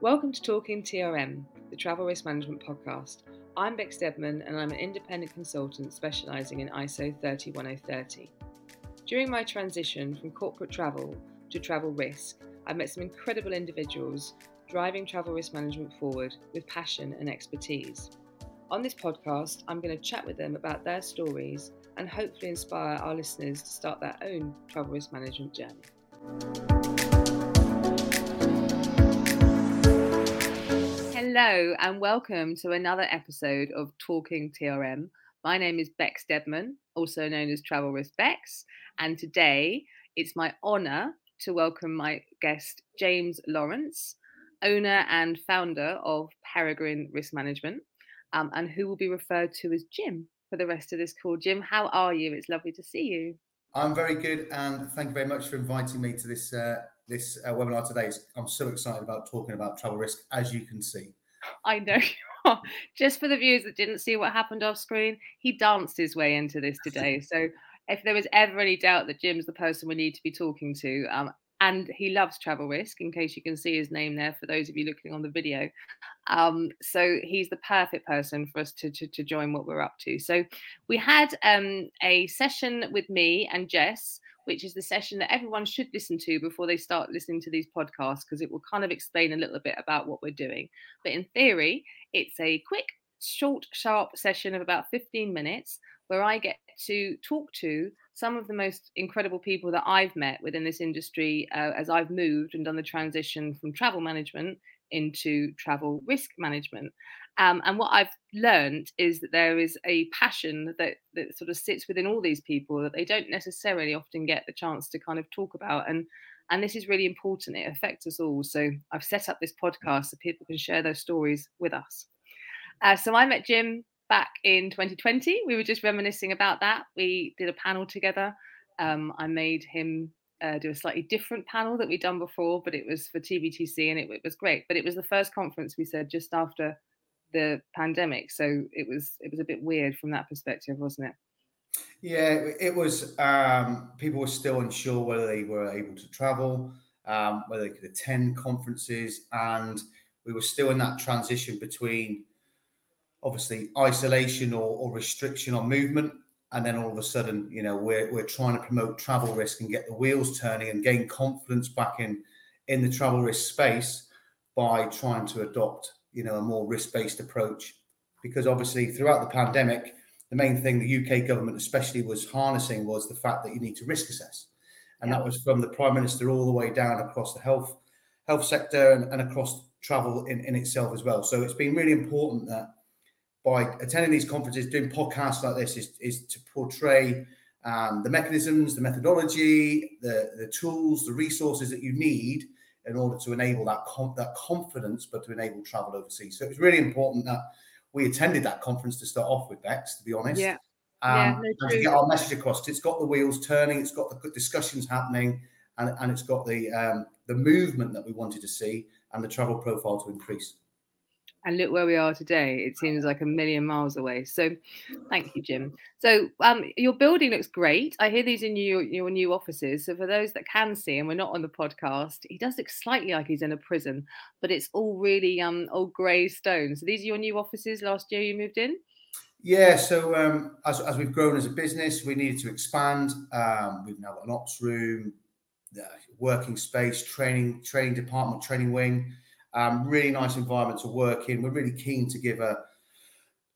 Welcome to Talking TRM, the Travel Risk Management Podcast. I'm Bex Deadman and I'm an independent consultant specialising in ISO 31030. During my transition from corporate travel to travel risk, I've met some incredible individuals driving travel risk management forward with passion and expertise. On this podcast, I'm going to chat with them about their stories and hopefully inspire our listeners to start their own travel risk management journey. Hello, and welcome to another episode of Talking TRM. My name is Bex Deadman, also known as Travel with Bex, and today it's my honour to welcome my guest, James Lawrence, owner and founder of Peregrine Risk Management, um, and who will be referred to as Jim for the rest of this call. Jim, how are you? It's lovely to see you. I'm very good, and thank you very much for inviting me to this uh, this uh, webinar today. I'm so excited about talking about travel risk, as you can see. I know. Just for the viewers that didn't see what happened off screen, he danced his way into this today. So if there was ever any doubt that Jim's the person we need to be talking to, um, and he loves travel risk, in case you can see his name there for those of you looking on the video. Um, so he's the perfect person for us to, to, to, join what we're up to. So we had um, a session with me and Jess which is the session that everyone should listen to before they start listening to these podcasts, because it will kind of explain a little bit about what we're doing. But in theory, it's a quick, short, sharp session of about 15 minutes where I get to talk to some of the most incredible people that I've met within this industry uh, as I've moved and done the transition from travel management into travel risk management. Um, and what I've learned is that there is a passion that that sort of sits within all these people that they don't necessarily often get the chance to kind of talk about. And and this is really important. It affects us all. So I've set up this podcast so people can share those stories with us. Uh, so I met Jim back in 2020. We were just reminiscing about that. We did a panel together. Um, I made him uh, do a slightly different panel that we'd done before, but it was for TBTC and it, it was great. But it was the first conference we said just after the pandemic, so it was it was a bit weird from that perspective, wasn't it? Yeah, it was. Um, people were still unsure whether they were able to travel, um, whether they could attend conferences, and we were still in that transition between obviously isolation or, or restriction on movement and then all of a sudden, you know, we're we're trying to promote travel risk and get the wheels turning and gain confidence back in in the travel risk space by trying to adopt, you know, a more risk-based approach. Because obviously, throughout the pandemic, the main thing the UK government especially was harnessing was the fact that you need to risk assess, and that was from the prime minister all the way down across the health health sector and, and across travel in, in itself as well. So it's been really important that by attending these conferences, doing podcasts like this, is, is to portray um, the mechanisms, the methodology, the, the tools, the resources that you need in order to enable that com- that confidence, but to enable travel overseas. So it was really important that we attended that conference to start off with, Bex, to be honest. Yeah. Um, yeah, no, to get our message across. It's got the wheels turning, it's got the good discussions happening, and, and it's got the um, the movement that we wanted to see and the travel profile to increase and look where we are today. It seems like a million miles away. So, thank you, Jim. So, um, your building looks great. I hear these in your, your new offices. So, for those that can see, and we're not on the podcast, he does look slightly like he's in a prison, but it's all really um old grey stone. So, these are your new offices. Last year, you moved in. Yeah, so um, as, as we've grown as a business, we needed to expand. Um, we've now got an ops room, working space, training training department, training wing. Um, really nice environment to work in. We're really keen to give a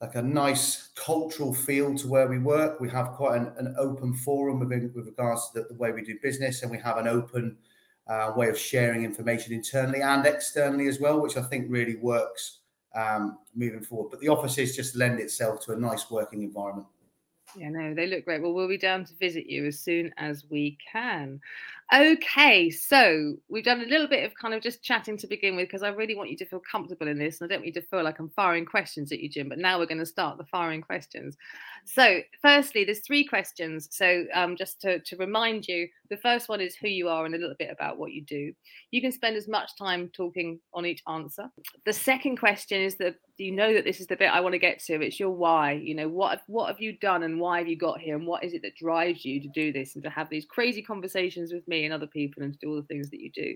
like a nice cultural feel to where we work. We have quite an, an open forum within, with regards to the, the, way we do business, and we have an open uh, way of sharing information internally and externally as well, which I think really works um, moving forward. But the offices just lend itself to a nice working environment. Yeah, no, they look great. Well, we'll be down to visit you as soon as we can. Okay, so we've done a little bit of kind of just chatting to begin with because I really want you to feel comfortable in this, and I don't you to feel like I'm firing questions at you, Jim. But now we're going to start the firing questions. So, firstly, there's three questions. So, um, just to, to remind you, the first one is who you are and a little bit about what you do. You can spend as much time talking on each answer. The second question is that you know that this is the bit I want to get to. It's your why. You know what what have you done and why have you got here and what is it that drives you to do this and to have these crazy conversations with me and other people and to do all the things that you do.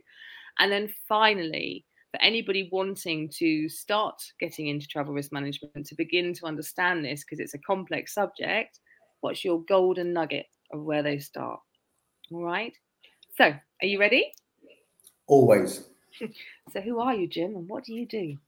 And then finally, for anybody wanting to start getting into travel risk management to begin to understand this because it's a complex subject, what's your golden nugget of where they start? All right. So, are you ready? Always. so, who are you, Jim, and what do you do?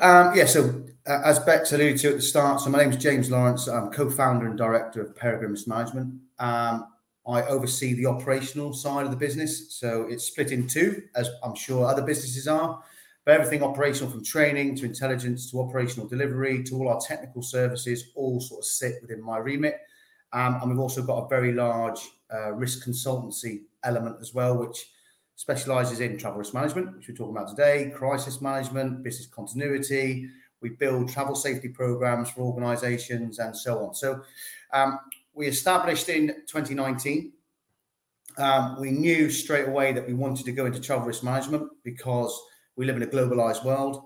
Um, yeah, so uh, as Bex alluded to at the start, so my name is James Lawrence. I'm co-founder and director of Peregrine Risk Management. Um, I oversee the operational side of the business, so it's split in two, as I'm sure other businesses are. But everything operational, from training to intelligence to operational delivery to all our technical services, all sort of sit within my remit. Um, and we've also got a very large uh, risk consultancy element as well, which specializes in travel risk management, which we're talking about today, crisis management, business continuity. We build travel safety programs for organizations and so on. So um, we established in 2019. Um, we knew straight away that we wanted to go into travel risk management because we live in a globalized world.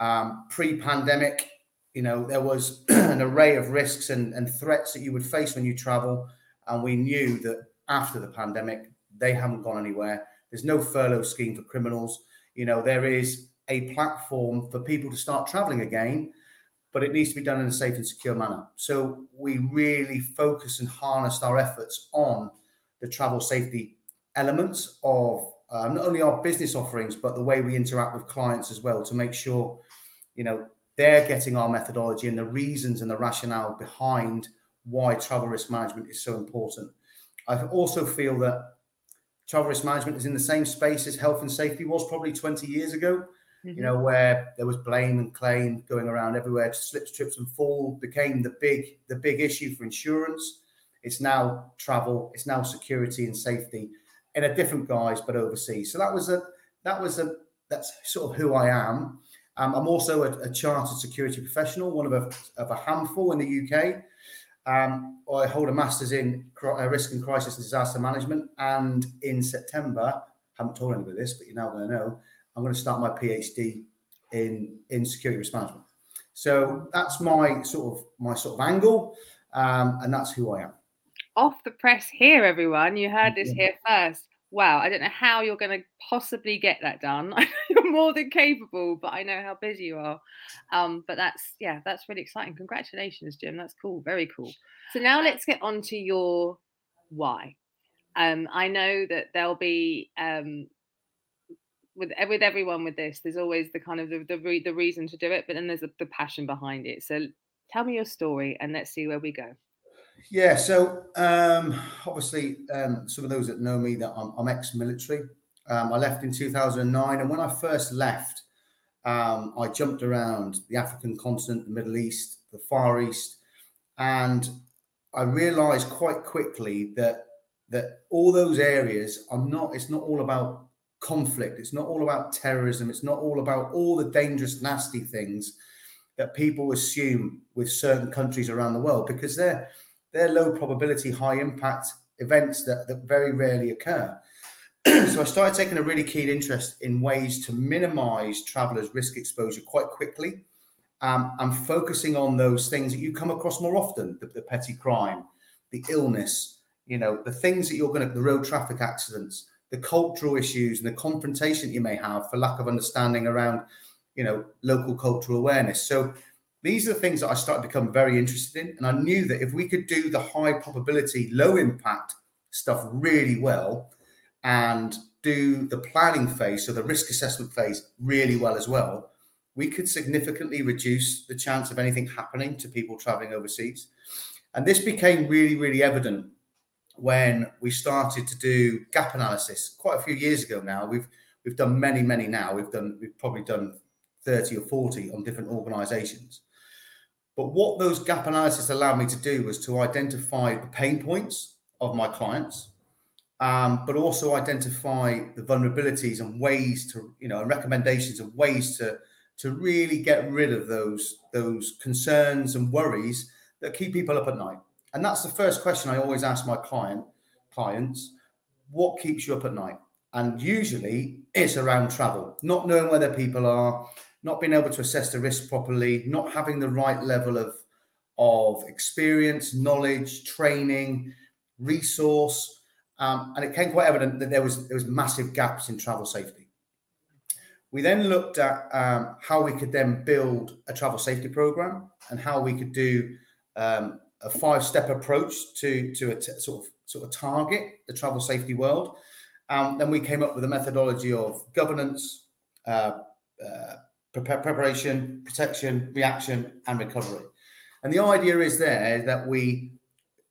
Um, Pre pandemic, you know, there was an array of risks and, and threats that you would face when you travel. And we knew that after the pandemic, they haven't gone anywhere. There's no furlough scheme for criminals. You know, there is a platform for people to start traveling again, but it needs to be done in a safe and secure manner. So we really focus and harnessed our efforts on the travel safety elements of um, not only our business offerings, but the way we interact with clients as well to make sure, you know, they're getting our methodology and the reasons and the rationale behind why travel risk management is so important. I also feel that travel risk management is in the same space as health and safety was probably 20 years ago. Mm-hmm. You know, where there was blame and claim going around everywhere, slips, trips, and fall became the big the big issue for insurance. It's now travel, it's now security and safety in a different guise, but overseas. So that was a that was a that's sort of who I am. Um, I'm also a, a, chartered security professional, one of a, of a handful in the UK. Um, I hold a master's in uh, risk and crisis and disaster management, and in September, haven't told anybody this, but you're now going to know. I'm going to start my PhD in in security risk management. So that's my sort of my sort of angle, um, and that's who I am off the press here, everyone. You heard this here first. Wow, I don't know how you're going to possibly get that done. you're more than capable, but I know how busy you are. Um, but that's yeah, that's really exciting. Congratulations, Jim. That's cool. Very cool. So now let's get on to your why. Um, I know that there'll be um, with with everyone with this. There's always the kind of the the, re- the reason to do it, but then there's a, the passion behind it. So tell me your story, and let's see where we go. Yeah, so um, obviously, um, some of those that know me that I'm, I'm ex-military. Um, I left in 2009, and when I first left, um, I jumped around the African continent, the Middle East, the Far East, and I realised quite quickly that that all those areas are not. It's not all about conflict. It's not all about terrorism. It's not all about all the dangerous, nasty things that people assume with certain countries around the world because they're they're low probability, high impact events that, that very rarely occur. so I started taking a really keen interest in ways to minimize travelers' risk exposure quite quickly. Um, I'm focusing on those things that you come across more often the, the petty crime, the illness, you know, the things that you're going to, the road traffic accidents, the cultural issues and the confrontation you may have for lack of understanding around, you know, local cultural awareness. So these are the things that I started to become very interested in. And I knew that if we could do the high probability, low impact stuff really well and do the planning phase, so the risk assessment phase, really well as well, we could significantly reduce the chance of anything happening to people traveling overseas. And this became really, really evident when we started to do gap analysis quite a few years ago now. We've we've done many, many now. We've done we've probably done 30 or 40 on different organizations. But what those gap analysis allowed me to do was to identify the pain points of my clients, um, but also identify the vulnerabilities and ways to, you know, and recommendations of ways to to really get rid of those those concerns and worries that keep people up at night. And that's the first question I always ask my client clients: What keeps you up at night? And usually it's around travel, not knowing where the people are, not being able to assess the risk properly, not having the right level of of experience, knowledge, training, resource, um, and it became quite evident that there was there was massive gaps in travel safety. We then looked at um, how we could then build a travel safety program and how we could do um, a five-step approach to to a t- sort of sort of target the travel safety world. Um, then we came up with a methodology of governance, uh, uh, preparation, protection, reaction, and recovery. And the idea is there that we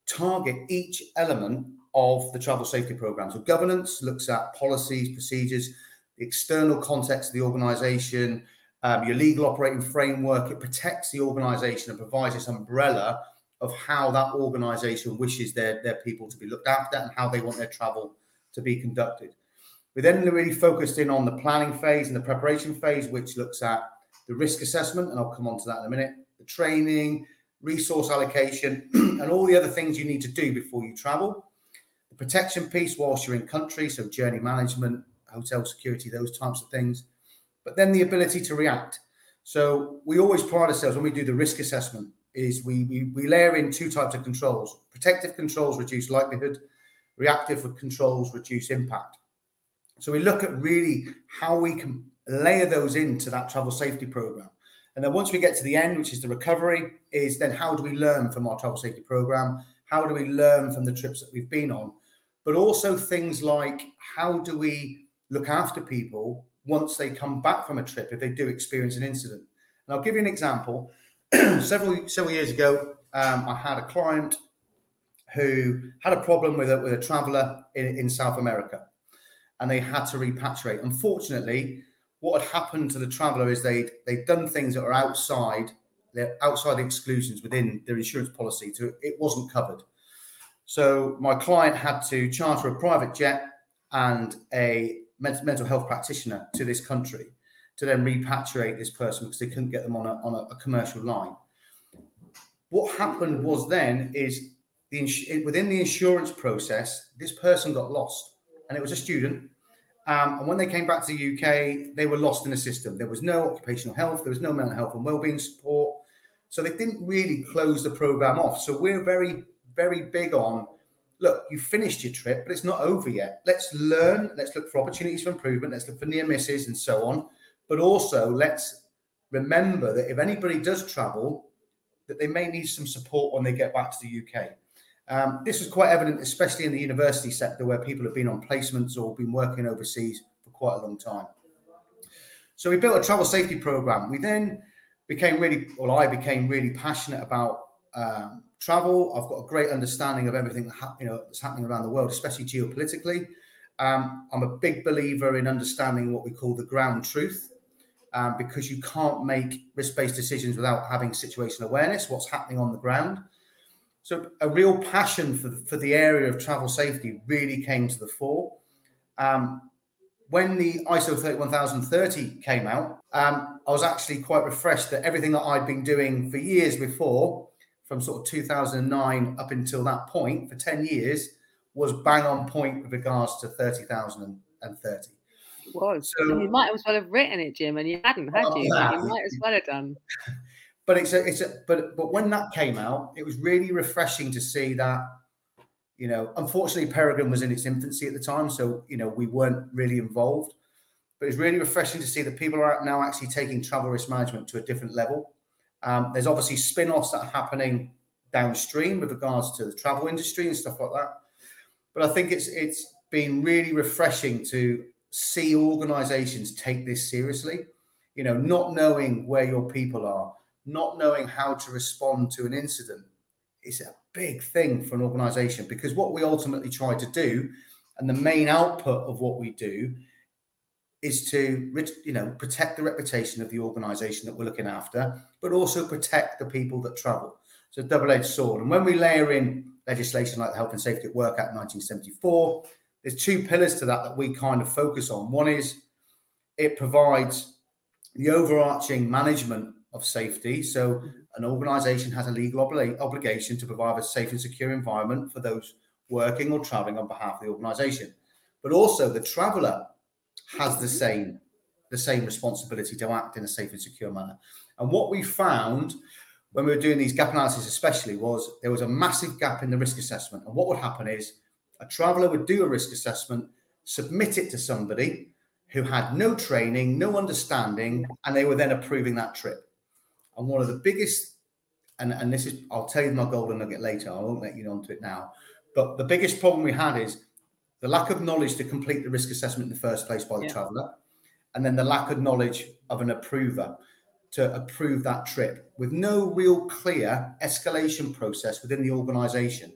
target each element of the travel safety program. So governance looks at policies, procedures, the external context of the organization, um, your legal operating framework. It protects the organization and provides this umbrella of how that organization wishes their, their people to be looked after and how they want their travel to be conducted. We then really focused in on the planning phase and the preparation phase, which looks at the risk assessment, and I'll come on to that in a minute, the training, resource allocation, and all the other things you need to do before you travel. The protection piece whilst you're in country, so journey management, hotel security, those types of things. But then the ability to react. So we always pride ourselves when we do the risk assessment is we, we, we layer in two types of controls. Protective controls reduce likelihood, reactive controls reduce impact. So we look at really how we can layer those into that travel safety program. And then once we get to the end, which is the recovery, is then how do we learn from our travel safety program? How do we learn from the trips that we've been on? But also things like how do we look after people once they come back from a trip if they do experience an incident? And I'll give you an example. several several years ago, um, I had a client who had a problem with a, with a traveler in, in South America and they had to repatriate. Unfortunately, what had happened to the traveller is they'd they'd done things that were outside they're outside the exclusions within their insurance policy, so it wasn't covered. So my client had to charter a private jet and a mental health practitioner to this country to then repatriate this person because they couldn't get them on a, on a, a commercial line. What happened was then is the ins- within the insurance process, this person got lost, and it was a student um, and when they came back to the UK, they were lost in the system. There was no occupational health, there was no mental health and wellbeing support. So they didn't really close the program off. So we're very, very big on look, you finished your trip, but it's not over yet. Let's learn, let's look for opportunities for improvement, let's look for near misses and so on. But also let's remember that if anybody does travel, that they may need some support when they get back to the UK. Um, this was quite evident, especially in the university sector where people have been on placements or been working overseas for quite a long time. So we built a travel safety program. We then became really, well, I became really passionate about um, travel. I've got a great understanding of everything that ha- you know that's happening around the world, especially geopolitically. Um, I'm a big believer in understanding what we call the ground truth, um, because you can't make risk-based decisions without having situation awareness, what's happening on the ground. So a real passion for for the area of travel safety really came to the fore. Um, when the ISO 31030 came out, um, I was actually quite refreshed that everything that I'd been doing for years before, from sort of 2009 up until that point, for 10 years, was bang on point with regards to 30,030. Was. So, you might as well have written it, Jim, and you hadn't, had you? You might as well have done but it's a, it's a, but but when that came out, it was really refreshing to see that. You know, unfortunately, Peregrine was in its infancy at the time, so you know we weren't really involved. But it's really refreshing to see that people are now actually taking travel risk management to a different level. Um, there's obviously spin-offs that are happening downstream with regards to the travel industry and stuff like that. But I think it's it's been really refreshing to see organisations take this seriously. You know, not knowing where your people are, not knowing how to respond to an incident is a big thing for an organization because what we ultimately try to do and the main output of what we do is to you know protect the reputation of the organization that we're looking after but also protect the people that travel so double-edged sword and when we layer in legislation like the health and safety at work act 1974 there's two pillars to that that we kind of focus on one is it provides the overarching management of safety. So an organisation has a legal obli- obligation to provide a safe and secure environment for those working or travelling on behalf of the organisation. But also the traveller has the same the same responsibility to act in a safe and secure manner. And what we found when we were doing these gap analyses, especially, was there was a massive gap in the risk assessment. And what would happen is a traveller would do a risk assessment, submit it to somebody, who had no training, no understanding, and they were then approving that trip. And one of the biggest, and, and this is, I'll tell you my golden nugget later, I won't let you on to it now. But the biggest problem we had is the lack of knowledge to complete the risk assessment in the first place by the yeah. traveller, and then the lack of knowledge of an approver to approve that trip with no real clear escalation process within the organization.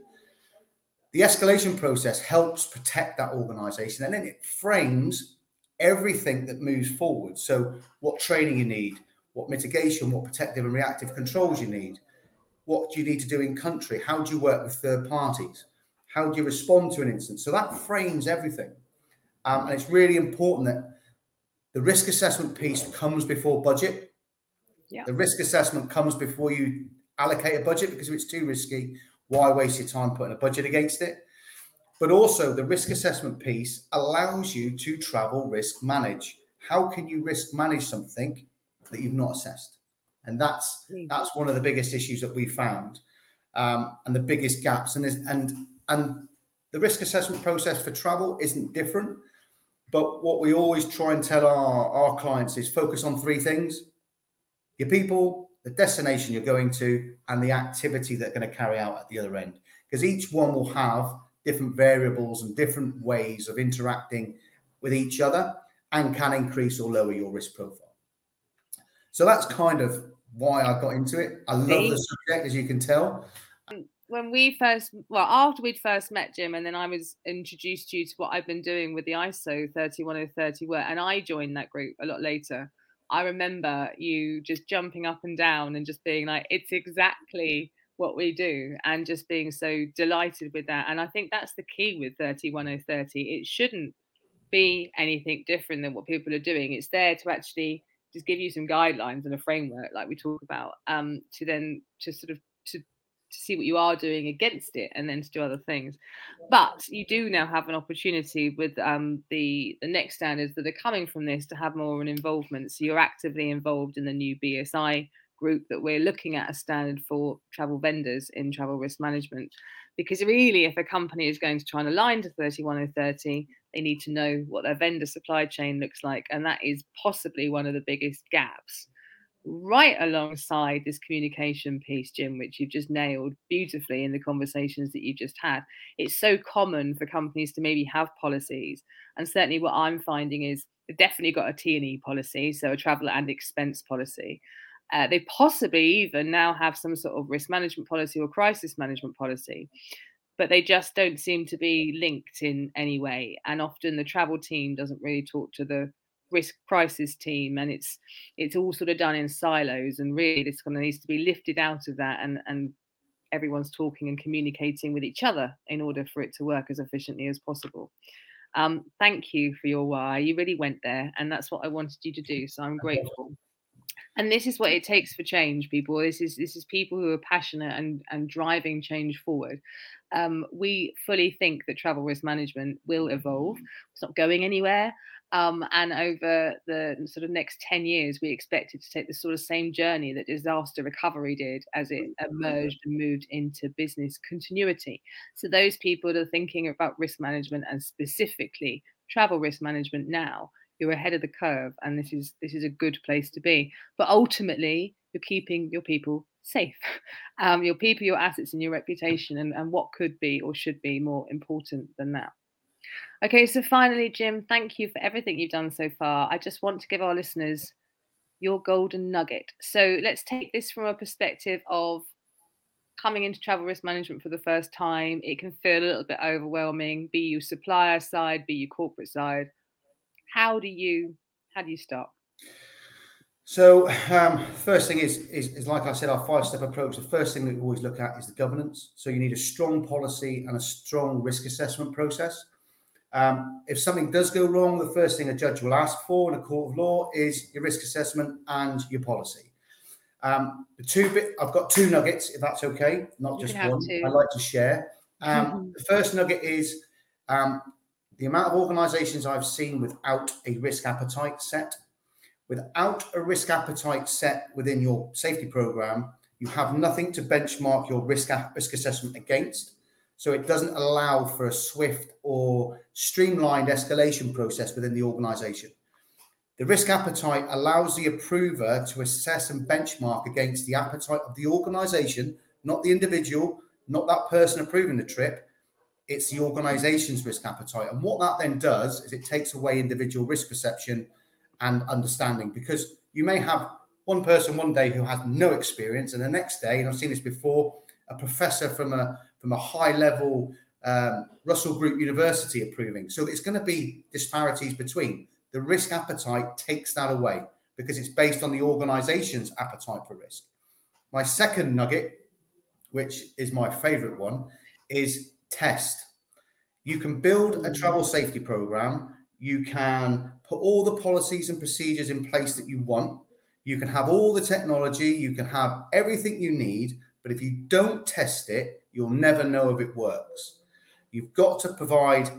The escalation process helps protect that organization and then it frames everything that moves forward. So, what training you need, what mitigation, what protective and reactive controls you need, what do you need to do in country, how do you work with third parties, how do you respond to an incident. So, that frames everything. Um, and it's really important that the risk assessment piece comes before budget. Yeah. The risk assessment comes before you allocate a budget because if it's too risky, why waste your time putting a budget against it? But also, the risk assessment piece allows you to travel risk manage. How can you risk manage something that you've not assessed? And that's mm. that's one of the biggest issues that we found, um, and the biggest gaps. And and and the risk assessment process for travel isn't different. But what we always try and tell our, our clients is focus on three things your people, the destination you're going to, and the activity that they're going to carry out at the other end. Because each one will have different variables and different ways of interacting with each other and can increase or lower your risk profile. So that's kind of why I got into it. I love the subject, as you can tell. Um, when we first, well, after we'd first met Jim, and then I was introduced to you to what I've been doing with the ISO 31030 work, and I joined that group a lot later. I remember you just jumping up and down and just being like, it's exactly what we do and just being so delighted with that. And I think that's the key with 31030. It shouldn't be anything different than what people are doing. It's there to actually just give you some guidelines and a framework, like we talk about, um, to then to sort of to to see what you are doing against it and then to do other things but you do now have an opportunity with um, the the next standards that are coming from this to have more of an involvement so you're actively involved in the new bsi group that we're looking at a standard for travel vendors in travel risk management. Because really, if a company is going to try and align to 31030, they need to know what their vendor supply chain looks like. And that is possibly one of the biggest gaps. Right alongside this communication piece, Jim, which you've just nailed beautifully in the conversations that you've just had. It's so common for companies to maybe have policies. And certainly what I'm finding is they've definitely got a T&E policy, so a travel and expense policy. Uh, they possibly even now have some sort of risk management policy or crisis management policy, but they just don't seem to be linked in any way. And often the travel team doesn't really talk to the risk crisis team, and it's it's all sort of done in silos. And really, this kind of needs to be lifted out of that, and and everyone's talking and communicating with each other in order for it to work as efficiently as possible. Um, thank you for your why. You really went there, and that's what I wanted you to do. So I'm grateful and this is what it takes for change people this is this is people who are passionate and and driving change forward um, we fully think that travel risk management will evolve it's not going anywhere um, and over the sort of next 10 years we expect it to take the sort of same journey that disaster recovery did as it emerged and moved into business continuity. So those people that are thinking about risk management and specifically travel risk management now you're ahead of the curve and this is this is a good place to be. But ultimately you're keeping your people safe. Um, your people your assets and your reputation and, and what could be or should be more important than that okay so finally jim thank you for everything you've done so far i just want to give our listeners your golden nugget so let's take this from a perspective of coming into travel risk management for the first time it can feel a little bit overwhelming be you supplier side be you corporate side how do you how do you start? So um, first thing is, is, is like I said, our five step approach. The first thing that we always look at is the governance. So you need a strong policy and a strong risk assessment process. Um, if something does go wrong, the first thing a judge will ask for in a court of law is your risk assessment and your policy. Um, the two bit, I've got two nuggets, if that's okay, not you just one. I like to share. Um, the first nugget is um, the amount of organizations I've seen without a risk appetite set, without a risk appetite set within your safety program, you have nothing to benchmark your risk, risk assessment against. So it doesn't allow for a swift or streamlined escalation process within the organization. The risk appetite allows the approver to assess and benchmark against the appetite of the organization, not the individual, not that person approving the trip. It's the organization's risk appetite. And what that then does is it takes away individual risk perception and understanding because you may have one person one day who has no experience, and the next day, and I've seen this before, a professor from a from a high level um, Russell Group University approving. So it's going to be disparities between. The risk appetite takes that away because it's based on the organization's appetite for risk. My second nugget, which is my favorite one, is test. You can build a travel safety program. You can put all the policies and procedures in place that you want. You can have all the technology. You can have everything you need. But if you don't test it, you'll never know if it works. You've got to provide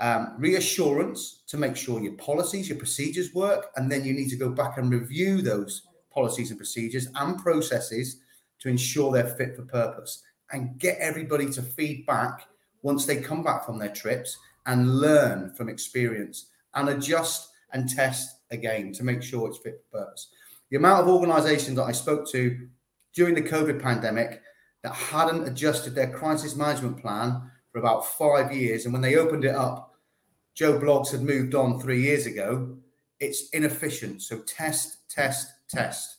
um, reassurance to make sure your policies, your procedures work, and then you need to go back and review those policies and procedures and processes to ensure they're fit for purpose and get everybody to feedback once they come back from their trips and learn from experience and adjust and test again to make sure it's fit for purpose. The amount of organizations that I spoke to during the COVID pandemic that hadn't adjusted their crisis management plan for about five years. And when they opened it up, Joe Bloggs had moved on three years ago. It's inefficient. So test, test, test.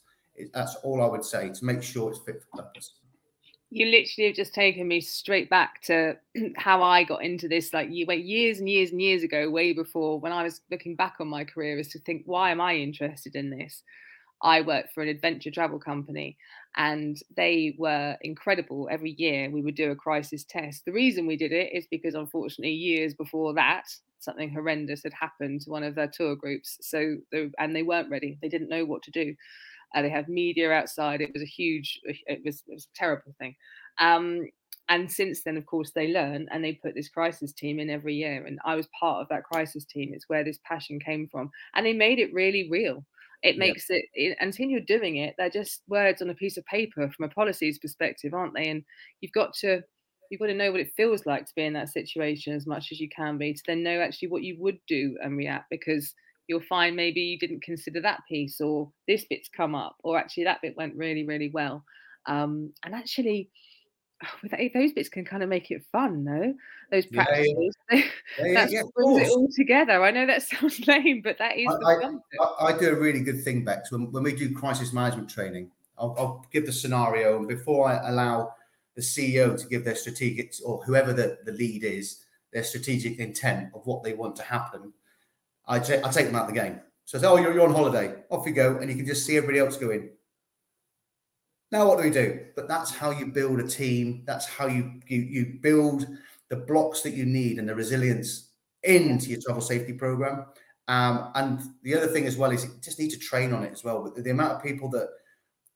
That's all I would say to make sure it's fit for purpose. You literally have just taken me straight back to how I got into this, like you went years and years and years ago, way before when I was looking back on my career, is to think, why am I interested in this? I worked for an adventure travel company and they were incredible. Every year we would do a crisis test. The reason we did it is because, unfortunately, years before that, something horrendous had happened to one of their tour groups. So, and they weren't ready, they didn't know what to do. Uh, they had media outside. It was a huge, it was, it was a terrible thing. Um, and since then, of course, they learn and they put this crisis team in every year. And I was part of that crisis team. It's where this passion came from. And they made it really real it makes it, it until you're doing it they're just words on a piece of paper from a policies perspective aren't they? And you've got to you've got to know what it feels like to be in that situation as much as you can be to then know actually what you would do and react because you'll find maybe you didn't consider that piece or this bit's come up or actually that bit went really really well. Um, and actually those bits can kind of make it fun, no? Those practices. Yeah, yeah. That's yeah, brings it all together. I know that sounds lame, but that is I, I, I, do a really good thing, Bex. When, when we do crisis management training, I'll, I'll, give the scenario, and before I allow the CEO to give their strategic or whoever the, the lead is, their strategic intent of what they want to happen, I, t- I take them out of the game. So I say, oh, you're, you're on holiday. Off you go. And you can just see everybody else going, now what do we do? But that's how you build a team. That's how you you, you build the blocks that you need and the resilience into your travel safety program. Um, and the other thing as well is you just need to train on it as well. But the, amount of people that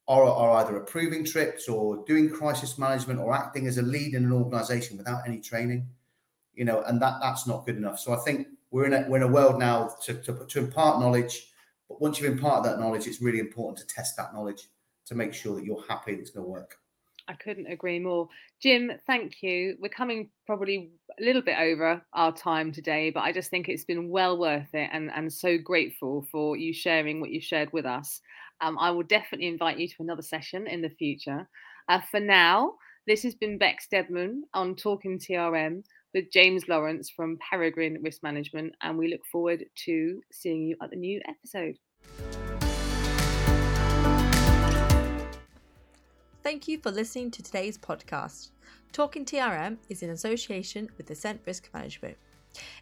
are, are either approving trips or doing crisis management or acting as a lead in an organization without any training, you know, and that that's not good enough. So I think we're in a we're in a world now to, to, to impart knowledge. But once you've imparted that knowledge, it's really important to test that knowledge to make sure that you're happy it's going to work. I couldn't agree more. Jim, thank you. We're coming probably a little bit over our time today, but I just think it's been well worth it and, and so grateful for you sharing what you shared with us. Um, I will definitely invite you to another session in the future. Uh, for now, this has been Bex Deadman on Talking TRM with James Lawrence from Peregrine Risk Management, and we look forward to seeing you at the new episode. Thank you for listening to today's podcast. Talking TRM is in association with Assent Risk Management.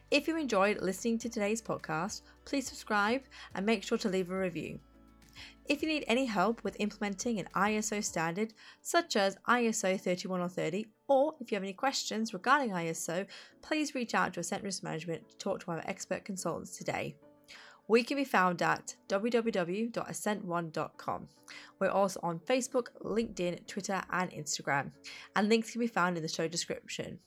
If you enjoyed listening to today's podcast, please subscribe and make sure to leave a review. If you need any help with implementing an ISO standard such as ISO 31030, or if you have any questions regarding ISO, please reach out to Assent Risk Management to talk to our expert consultants today. We can be found at www.assent1.com. We're also on Facebook, LinkedIn, Twitter, and Instagram, and links can be found in the show description.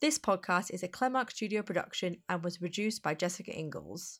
This podcast is a Clemark Studio production and was produced by Jessica Ingalls.